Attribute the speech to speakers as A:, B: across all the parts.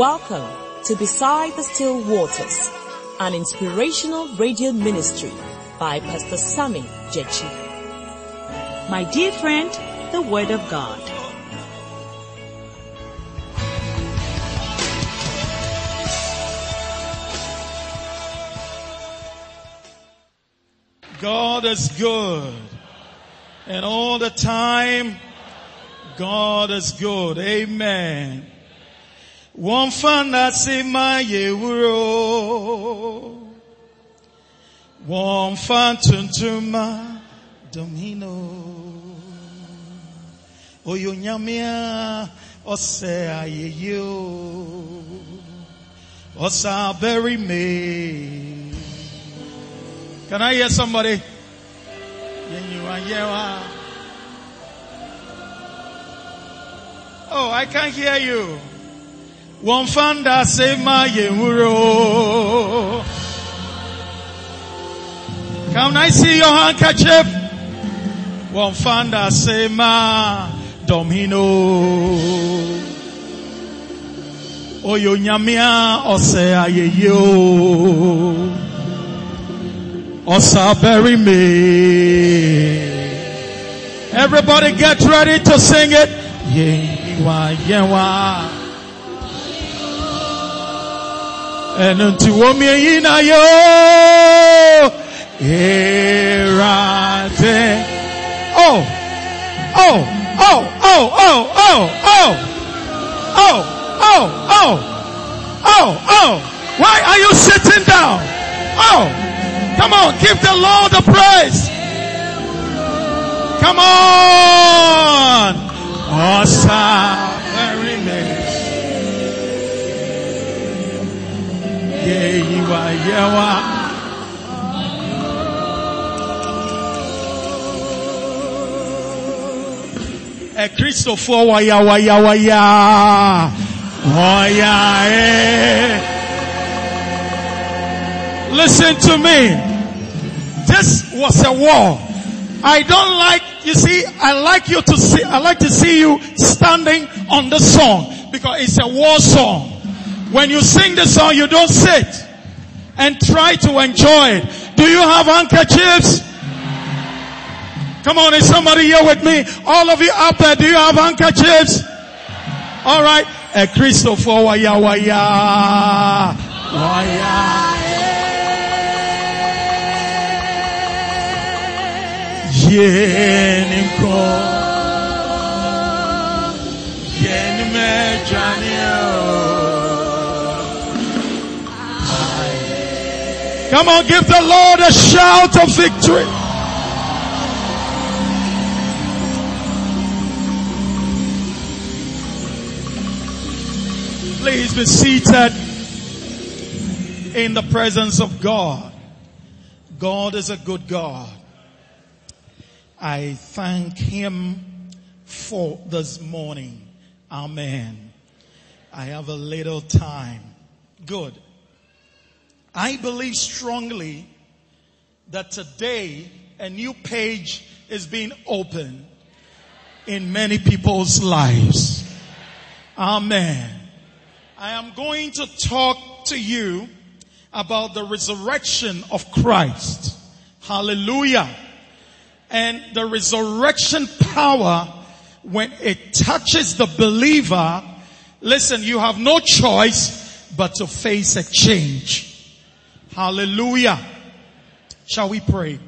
A: Welcome to Beside the Still Waters, an inspirational radio ministry by Pastor Sammy Jechi.
B: My dear friend, the Word of God.
C: God is good. And all the time, God is good. Amen. Wọ́n sí máa yè wúro. Wọ́n fa to my domino. Oyonyamia ọ̀sẹ̀ you. Oh, Ọ̀sà bury me. Can I hear somebody? Ah. Oh, I can't hear you. One fanda say my yewuro. Can I see your handkerchief? One fanda say my domino. Oyo nyamia ose ayeyo. Osa bury me. Everybody get ready to sing it. Yewa, yewa. And unto womi yina yo. Erate. Oh. Oh. Oh. Oh. Oh. Oh. Oh. Oh. Oh. Oh. Oh. Oh. Why are you sitting down? Oh. Come on, give the Lord the praise. Come on. Awesome. Yeah, A Christopher waya waya waya waya eh. Listen to me. This was a war. I don't like, you see, I like you to see, I like to see you standing on the song because it's a war song. When you sing the song, you don't sit and try to enjoy it. Do you have handkerchiefs? Come on, is somebody here with me? All of you up there, do you have handkerchiefs? Alright. A Christopher waya waya. Waya. Yenim Come on, give the Lord a shout of victory. Please be seated in the presence of God. God is a good God. I thank him for this morning. Amen. I have a little time. Good. I believe strongly that today a new page is being opened in many people's lives. Amen. I am going to talk to you about the resurrection of Christ. Hallelujah. And the resurrection power, when it touches the believer, listen, you have no choice but to face a change. Hallelujah. Shall we pray?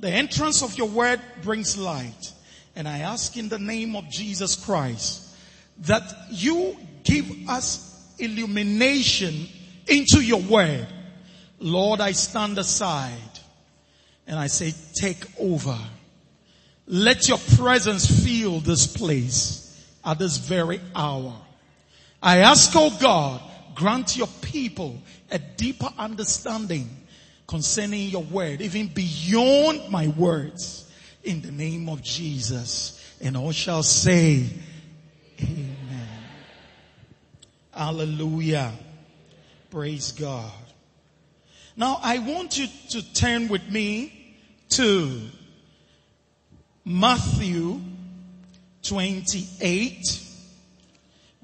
C: The entrance of your word brings light. And I ask in the name of Jesus Christ that you give us illumination into your word. Lord, I stand aside and I say, take over. Let your presence fill this place at this very hour. I ask, oh God, grant your people a deeper understanding concerning your word, even beyond my words, in the name of Jesus. And all shall say, Amen. Hallelujah. Praise God. Now I want you to turn with me to Matthew 28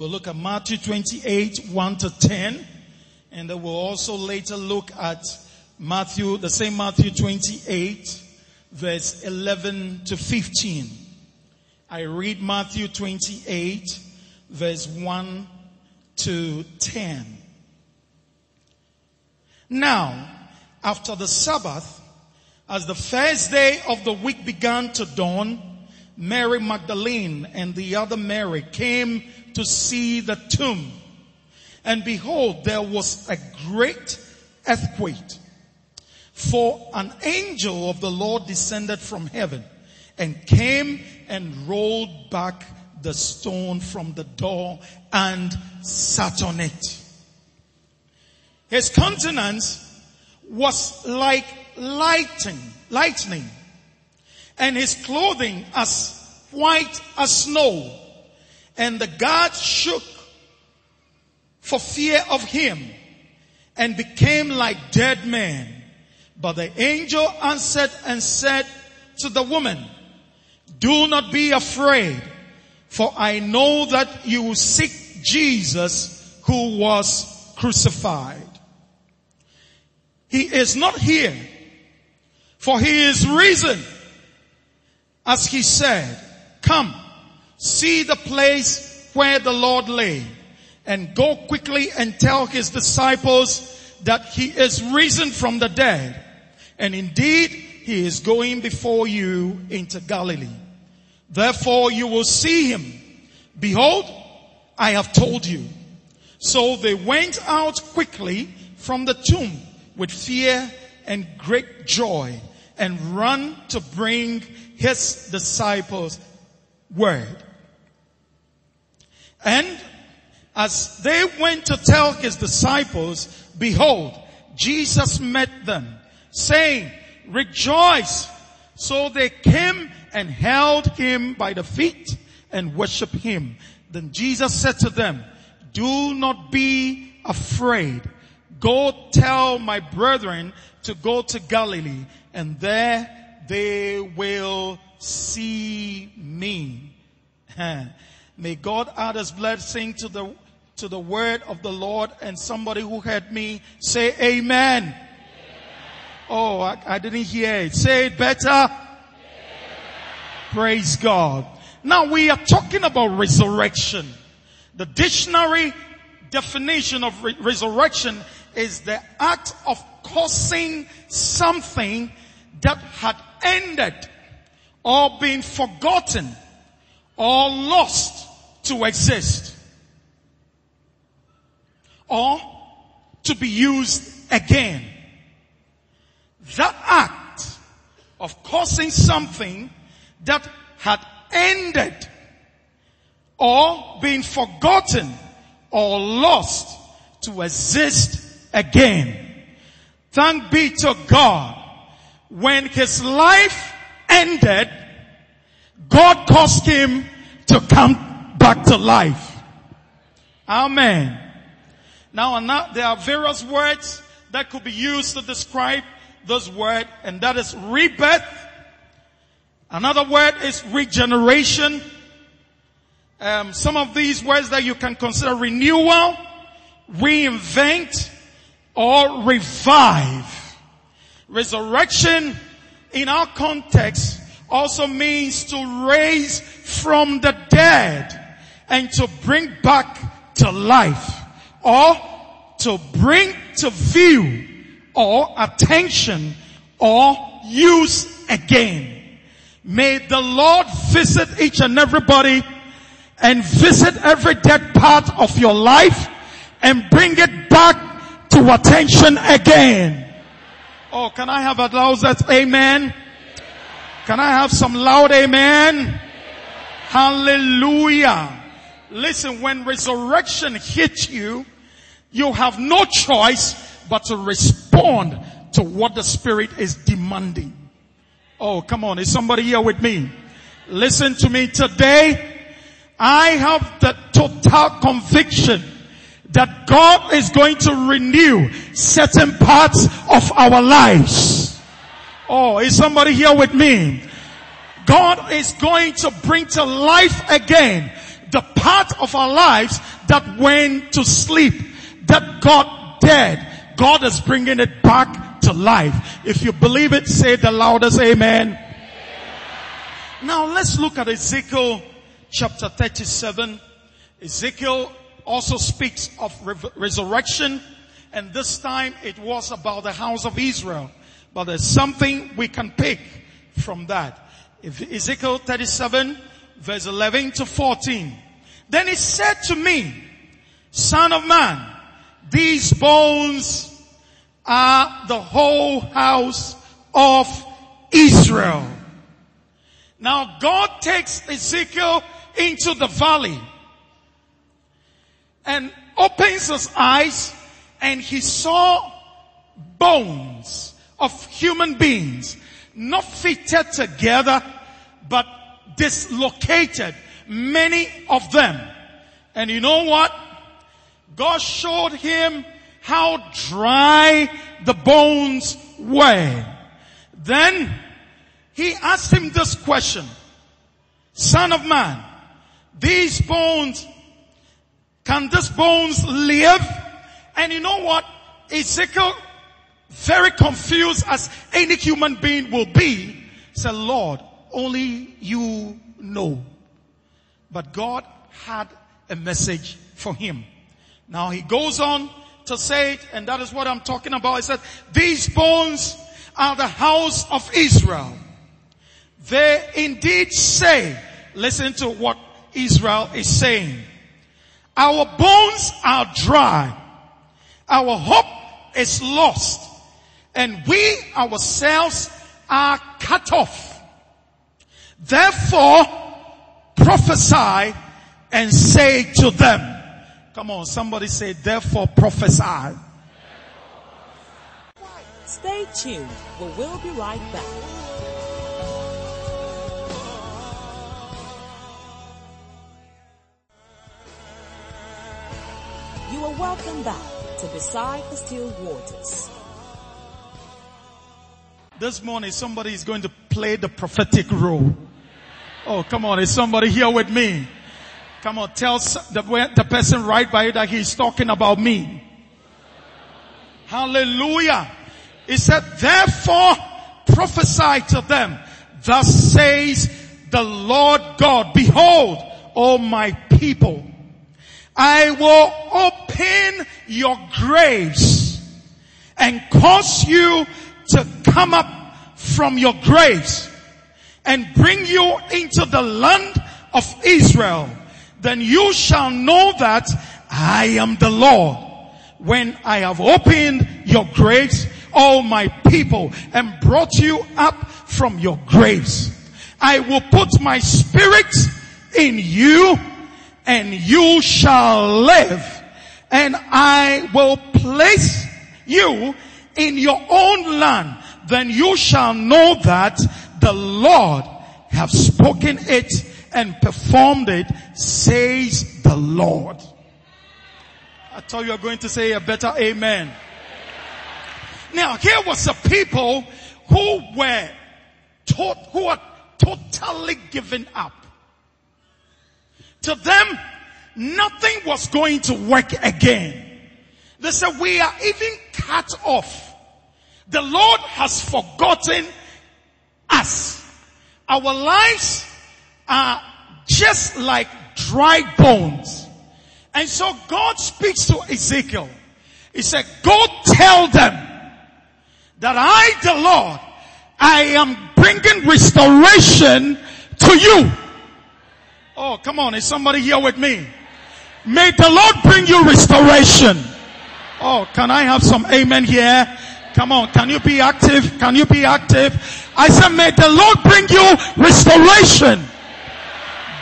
C: We'll look at Matthew 28, 1 to 10. And then we'll also later look at Matthew, the same Matthew 28, verse 11 to 15. I read Matthew 28, verse 1 to 10. Now, after the Sabbath, as the first day of the week began to dawn, Mary Magdalene and the other Mary came to see the tomb. And behold, there was a great earthquake. For an angel of the Lord descended from heaven and came and rolled back the stone from the door and sat on it. His countenance was like lightning, lightning, and his clothing as white as snow. And the guards shook for fear of him and became like dead men. But the angel answered and said to the woman, do not be afraid, for I know that you seek Jesus who was crucified. He is not here, for he is risen. As he said, come, see the place where the Lord lay and go quickly and tell his disciples that he is risen from the dead. And indeed, he is going before you into Galilee. Therefore you will see him. Behold, I have told you. So they went out quickly from the tomb with fear and great joy and run to bring his disciples word. And as they went to tell his disciples, behold, Jesus met them saying, rejoice. So they came and held him by the feet and worshiped him. Then Jesus said to them, do not be afraid. Go tell my brethren to go to Galilee and there they will see me. May God add his blessing to the, to the word of the Lord and somebody who heard me say amen. amen. Oh, I, I, didn't hear it. Say it better. Amen. Praise God. Now we are talking about resurrection. The dictionary definition of re- resurrection is the act of causing something that had ended or been forgotten or lost to exist or to be used again. That act of causing something that had ended or been forgotten or lost to exist again. Thank be to God. When his life ended, God caused him to come back to life. Amen. Now, and there are various words that could be used to describe this word, and that is rebirth. Another word is regeneration. Um, some of these words that you can consider renewal, reinvent, or revive. Resurrection in our context also means to raise from the dead and to bring back to life or to bring to view or attention or use again. May the Lord visit each and everybody and visit every dead part of your life and bring it back to attention again. Oh, can I have a loud amen? Can I have some loud amen? Hallelujah. Listen, when resurrection hits you, you have no choice but to respond to what the Spirit is demanding. Oh, come on. Is somebody here with me? Listen to me today. I have the total conviction that God is going to renew certain parts of our lives. Oh, is somebody here with me? God is going to bring to life again the part of our lives that went to sleep, that got dead. God is bringing it back to life. If you believe it, say the loudest amen. Now let's look at Ezekiel chapter 37. Ezekiel also speaks of re- resurrection and this time it was about the house of Israel. But there's something we can pick from that. If Ezekiel 37 verse 11 to 14. Then he said to me, son of man, these bones are the whole house of Israel. Now God takes Ezekiel into the valley and opens his eyes and he saw bones of human beings not fitted together but dislocated many of them. And you know what? God showed him how dry the bones were. Then he asked him this question. Son of man these bones can these bones live? And you know what? Ezekiel, very confused as any human being will be, said, Lord, only you know. But God had a message for him. Now he goes on to say it, and that is what I'm talking about. He said, these bones are the house of Israel. They indeed say, listen to what Israel is saying. Our bones are dry our hope is lost and we ourselves are cut off. Therefore, prophesy and say to them, come on, somebody say, therefore prophesy.
A: Stay tuned. We will be right back. You are welcome back to Beside the Still Waters.
C: This morning somebody is going to play the prophetic role. Oh, come on. Is somebody here with me? Come on. Tell the, the person right by you that he's talking about me. Hallelujah. He said, therefore prophesy to them. Thus says the Lord God, behold, O my people, I will open your graves and cause you to come up from your graves and bring you into the land of Israel. Then you shall know that I am the Lord when I have opened your graves, all my people, and brought you up from your graves. I will put my spirit in you and you shall live and I will place you in your own land. Then you shall know that the Lord have spoken it and performed it, says the Lord. I thought you were going to say a better amen. Now here was a people who were taught, who are totally given up. To them, nothing was going to work again. They said, we are even cut off. The Lord has forgotten us. Our lives are just like dry bones. And so God speaks to Ezekiel. He said, go tell them that I, the Lord, I am bringing restoration to you. Oh, come on. Is somebody here with me? May the Lord bring you restoration. Oh, can I have some amen here? Come on. Can you be active? Can you be active? I said, may the Lord bring you restoration.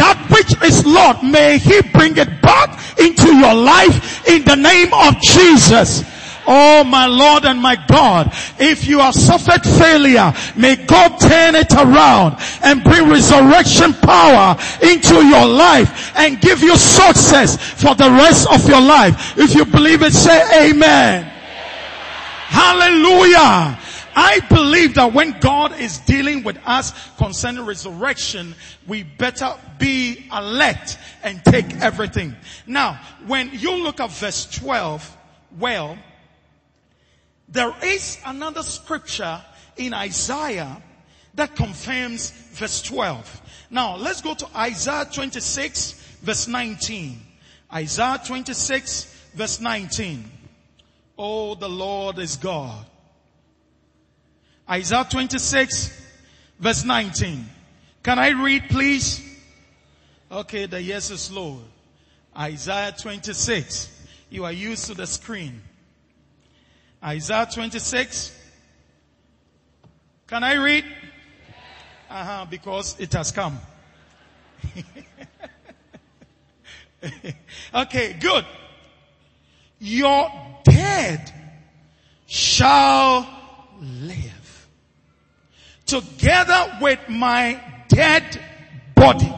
C: That which is Lord, may He bring it back into your life in the name of Jesus. Oh my Lord and my God, if you have suffered failure, may God turn it around and bring resurrection power into your life and give you success for the rest of your life. If you believe it, say amen. Hallelujah. I believe that when God is dealing with us concerning resurrection, we better be alert and take everything. Now, when you look at verse 12, well, there is another scripture in Isaiah that confirms verse 12. Now, let's go to Isaiah 26 verse 19. Isaiah 26 verse 19. Oh, the Lord is God. Isaiah 26 verse 19. Can I read please? Okay, the yes is slow. Isaiah 26. You are used to the screen. Isaiah 26. Can I read? Uh-huh, because it has come. okay, good. Your dead shall live together with my dead body.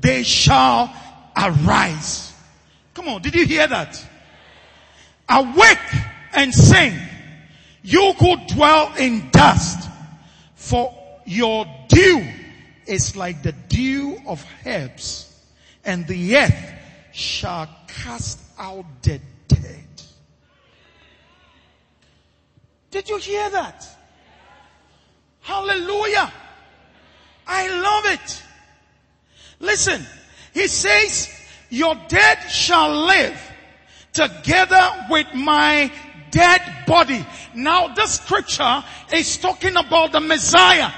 C: They shall arise. Come on, did you hear that? Awake and sing. You could dwell in dust, for your dew is like the dew of herbs and the earth shall cast out the Did you hear that? Hallelujah. I love it. Listen, he says, your dead shall live together with my dead body. Now this scripture is talking about the Messiah.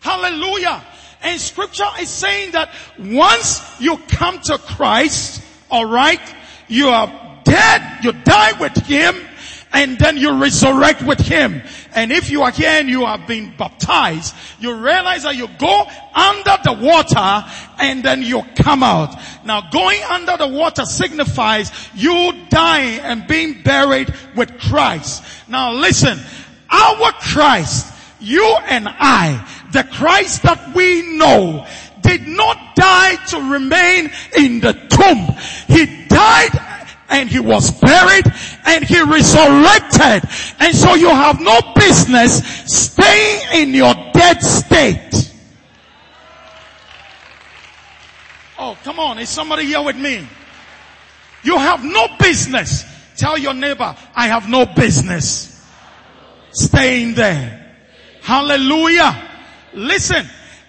C: Hallelujah. And scripture is saying that once you come to Christ, alright, you are dead, you die with Him, and then you resurrect with Him. And if you are here and you have been baptized, you realize that you go under the water and then you come out. Now going under the water signifies you dying and being buried with Christ. Now listen, our Christ, you and I, the Christ that we know did not die to remain in the tomb. He died and he was buried and he resurrected. And so you have no business staying in your dead state. Oh, come on. Is somebody here with me? You have no business. Tell your neighbor, I have no business staying there. Hallelujah. Listen,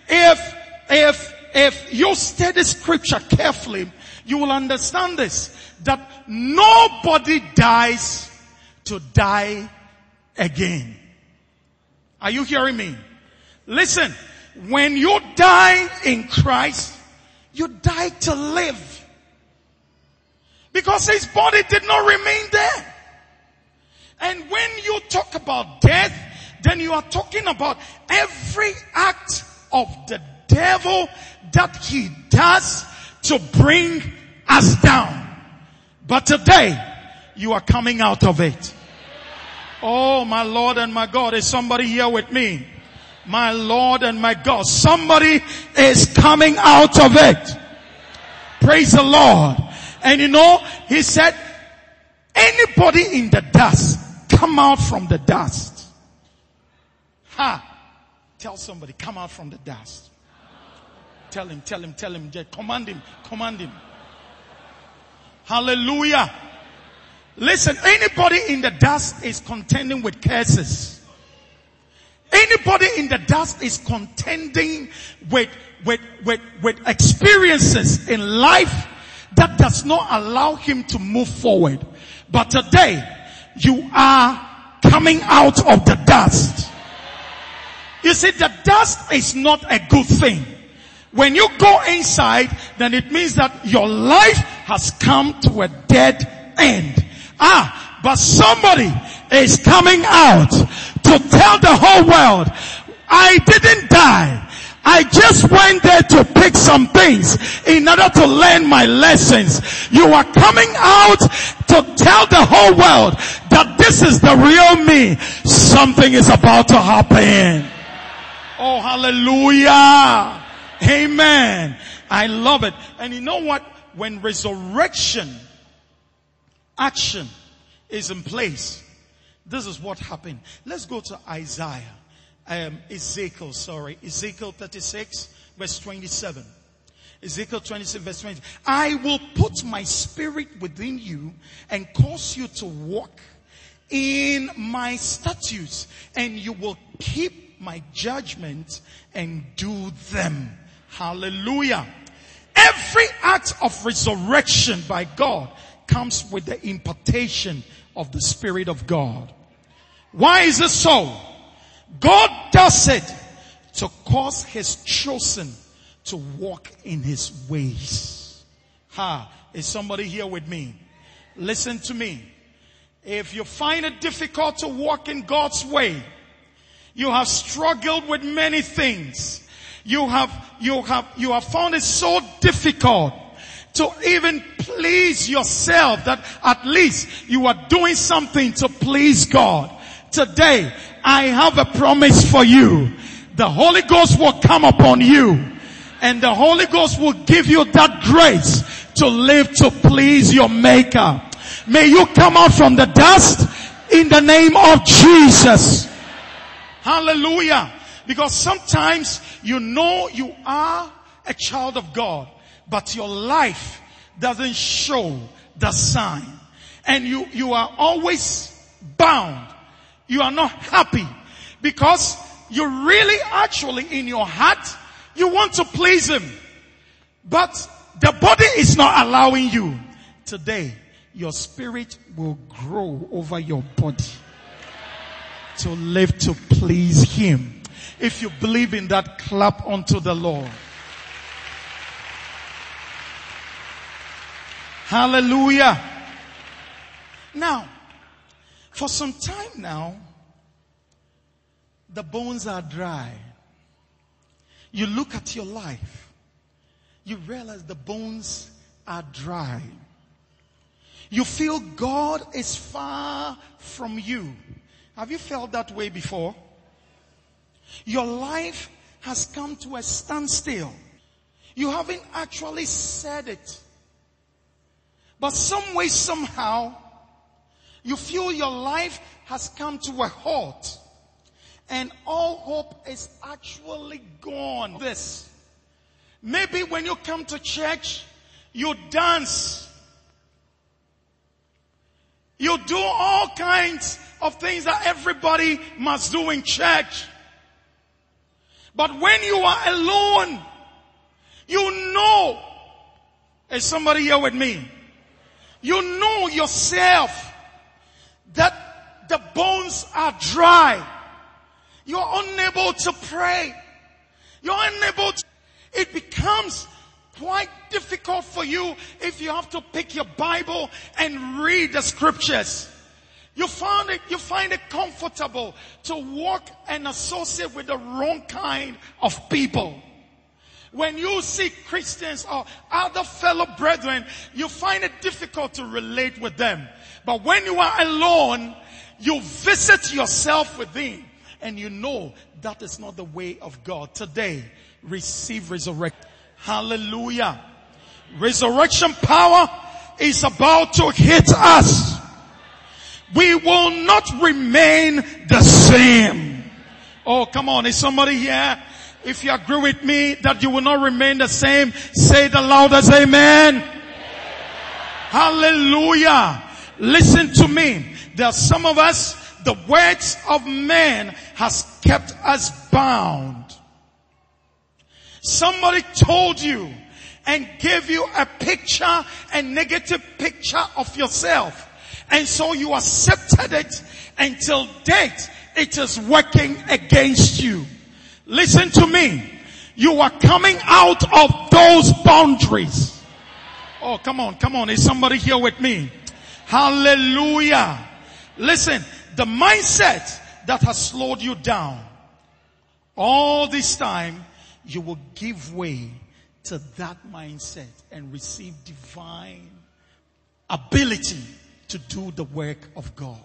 C: if, if, if you study scripture carefully, you will understand this, that nobody dies to die again. Are you hearing me? Listen, when you die in Christ, you die to live. Because his body did not remain there. And when you talk about death, then you are talking about every act of the devil that he does to bring us down. But today, you are coming out of it. Oh, my Lord and my God, is somebody here with me? My Lord and my God, somebody is coming out of it. Praise the Lord. And you know, he said, anybody in the dust, come out from the dust. Ha! Tell somebody, come out from the dust. Tell him, tell him, tell him, command him, command him. Hallelujah. Listen, anybody in the dust is contending with curses. Anybody in the dust is contending with, with, with, with experiences in life that does not allow him to move forward. But today, you are coming out of the dust. You see, the dust is not a good thing. When you go inside, then it means that your life has come to a dead end. Ah, but somebody is coming out to tell the whole world, I didn't die. I just went there to pick some things in order to learn my lessons. You are coming out to tell the whole world that this is the real me. Something is about to happen. Oh, hallelujah. Amen. I love it. And you know what? When resurrection action is in place, This is what happened. Let's go to Isaiah, um, Ezekiel, sorry, Ezekiel 36, verse 27. Ezekiel 26 verse 20. I will put my spirit within you and cause you to walk in my statutes and you will keep my judgment and do them. Hallelujah. Every act of resurrection by God comes with the impartation of the Spirit of God. Why is it so? God does it to cause His chosen to walk in His ways. Ha, is somebody here with me? Listen to me. If you find it difficult to walk in God's way, you have struggled with many things. You have, you have, you have found it so difficult to even please yourself that at least you are doing something to please God. Today, I have a promise for you. The Holy Ghost will come upon you and the Holy Ghost will give you that grace to live to please your maker. May you come out from the dust in the name of Jesus. Hallelujah. Because sometimes you know you are a child of God but your life doesn't show the sign. And you, you are always bound. You are not happy because you really actually in your heart, you want to please Him. But the body is not allowing you. Today, your spirit will grow over your body to live to please Him. If you believe in that, clap unto the Lord. Hallelujah. Now, for some time now, the bones are dry. You look at your life, you realize the bones are dry. You feel God is far from you. Have you felt that way before? Your life has come to a standstill. You haven't actually said it. But some way, somehow, you feel your life has come to a halt. And all hope is actually gone. This. Maybe when you come to church, you dance. You do all kinds of things that everybody must do in church. But when you are alone, you know. Is somebody here with me? You know yourself that the bones are dry. You're unable to pray. You're unable to, it becomes quite difficult for you if you have to pick your Bible and read the scriptures. You find it, you find it comfortable to walk and associate with the wrong kind of people. When you see Christians or other fellow brethren, you find it difficult to relate with them. But when you are alone, you visit yourself within and you know that is not the way of God. Today, receive resurrection. Hallelujah. Resurrection power is about to hit us. We will not remain the same. Oh, come on. Is somebody here? If you agree with me that you will not remain the same, say the loudest amen. amen. Hallelujah. Listen to me. There are some of us, the words of man has kept us bound. Somebody told you and gave you a picture, a negative picture of yourself. And so you accepted it until date it is working against you. Listen to me. You are coming out of those boundaries. Oh, come on, come on. Is somebody here with me? Hallelujah. Listen, the mindset that has slowed you down all this time, you will give way to that mindset and receive divine ability to do the work of God.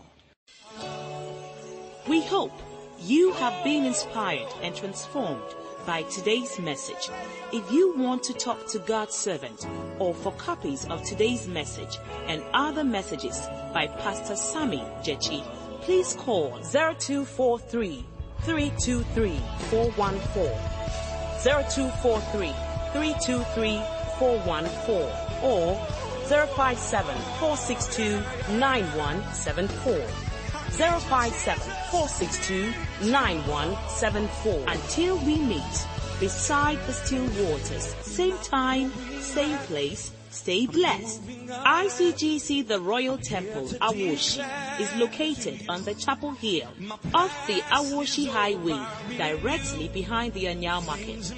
A: We hope you have been inspired and transformed by today's message. If you want to talk to God's servant or for copies of today's message and other messages by Pastor Sammy Jechi, please call 0243 323 414. 0243 323 414 or 057 462 9174. 057 462 9174. Until we meet beside the still waters, same time, same place, stay blessed. ICGC The Royal Temple, Awoshie, is located on the Chapel Hill off the Awoshie Highway, directly behind the Anyaa Market.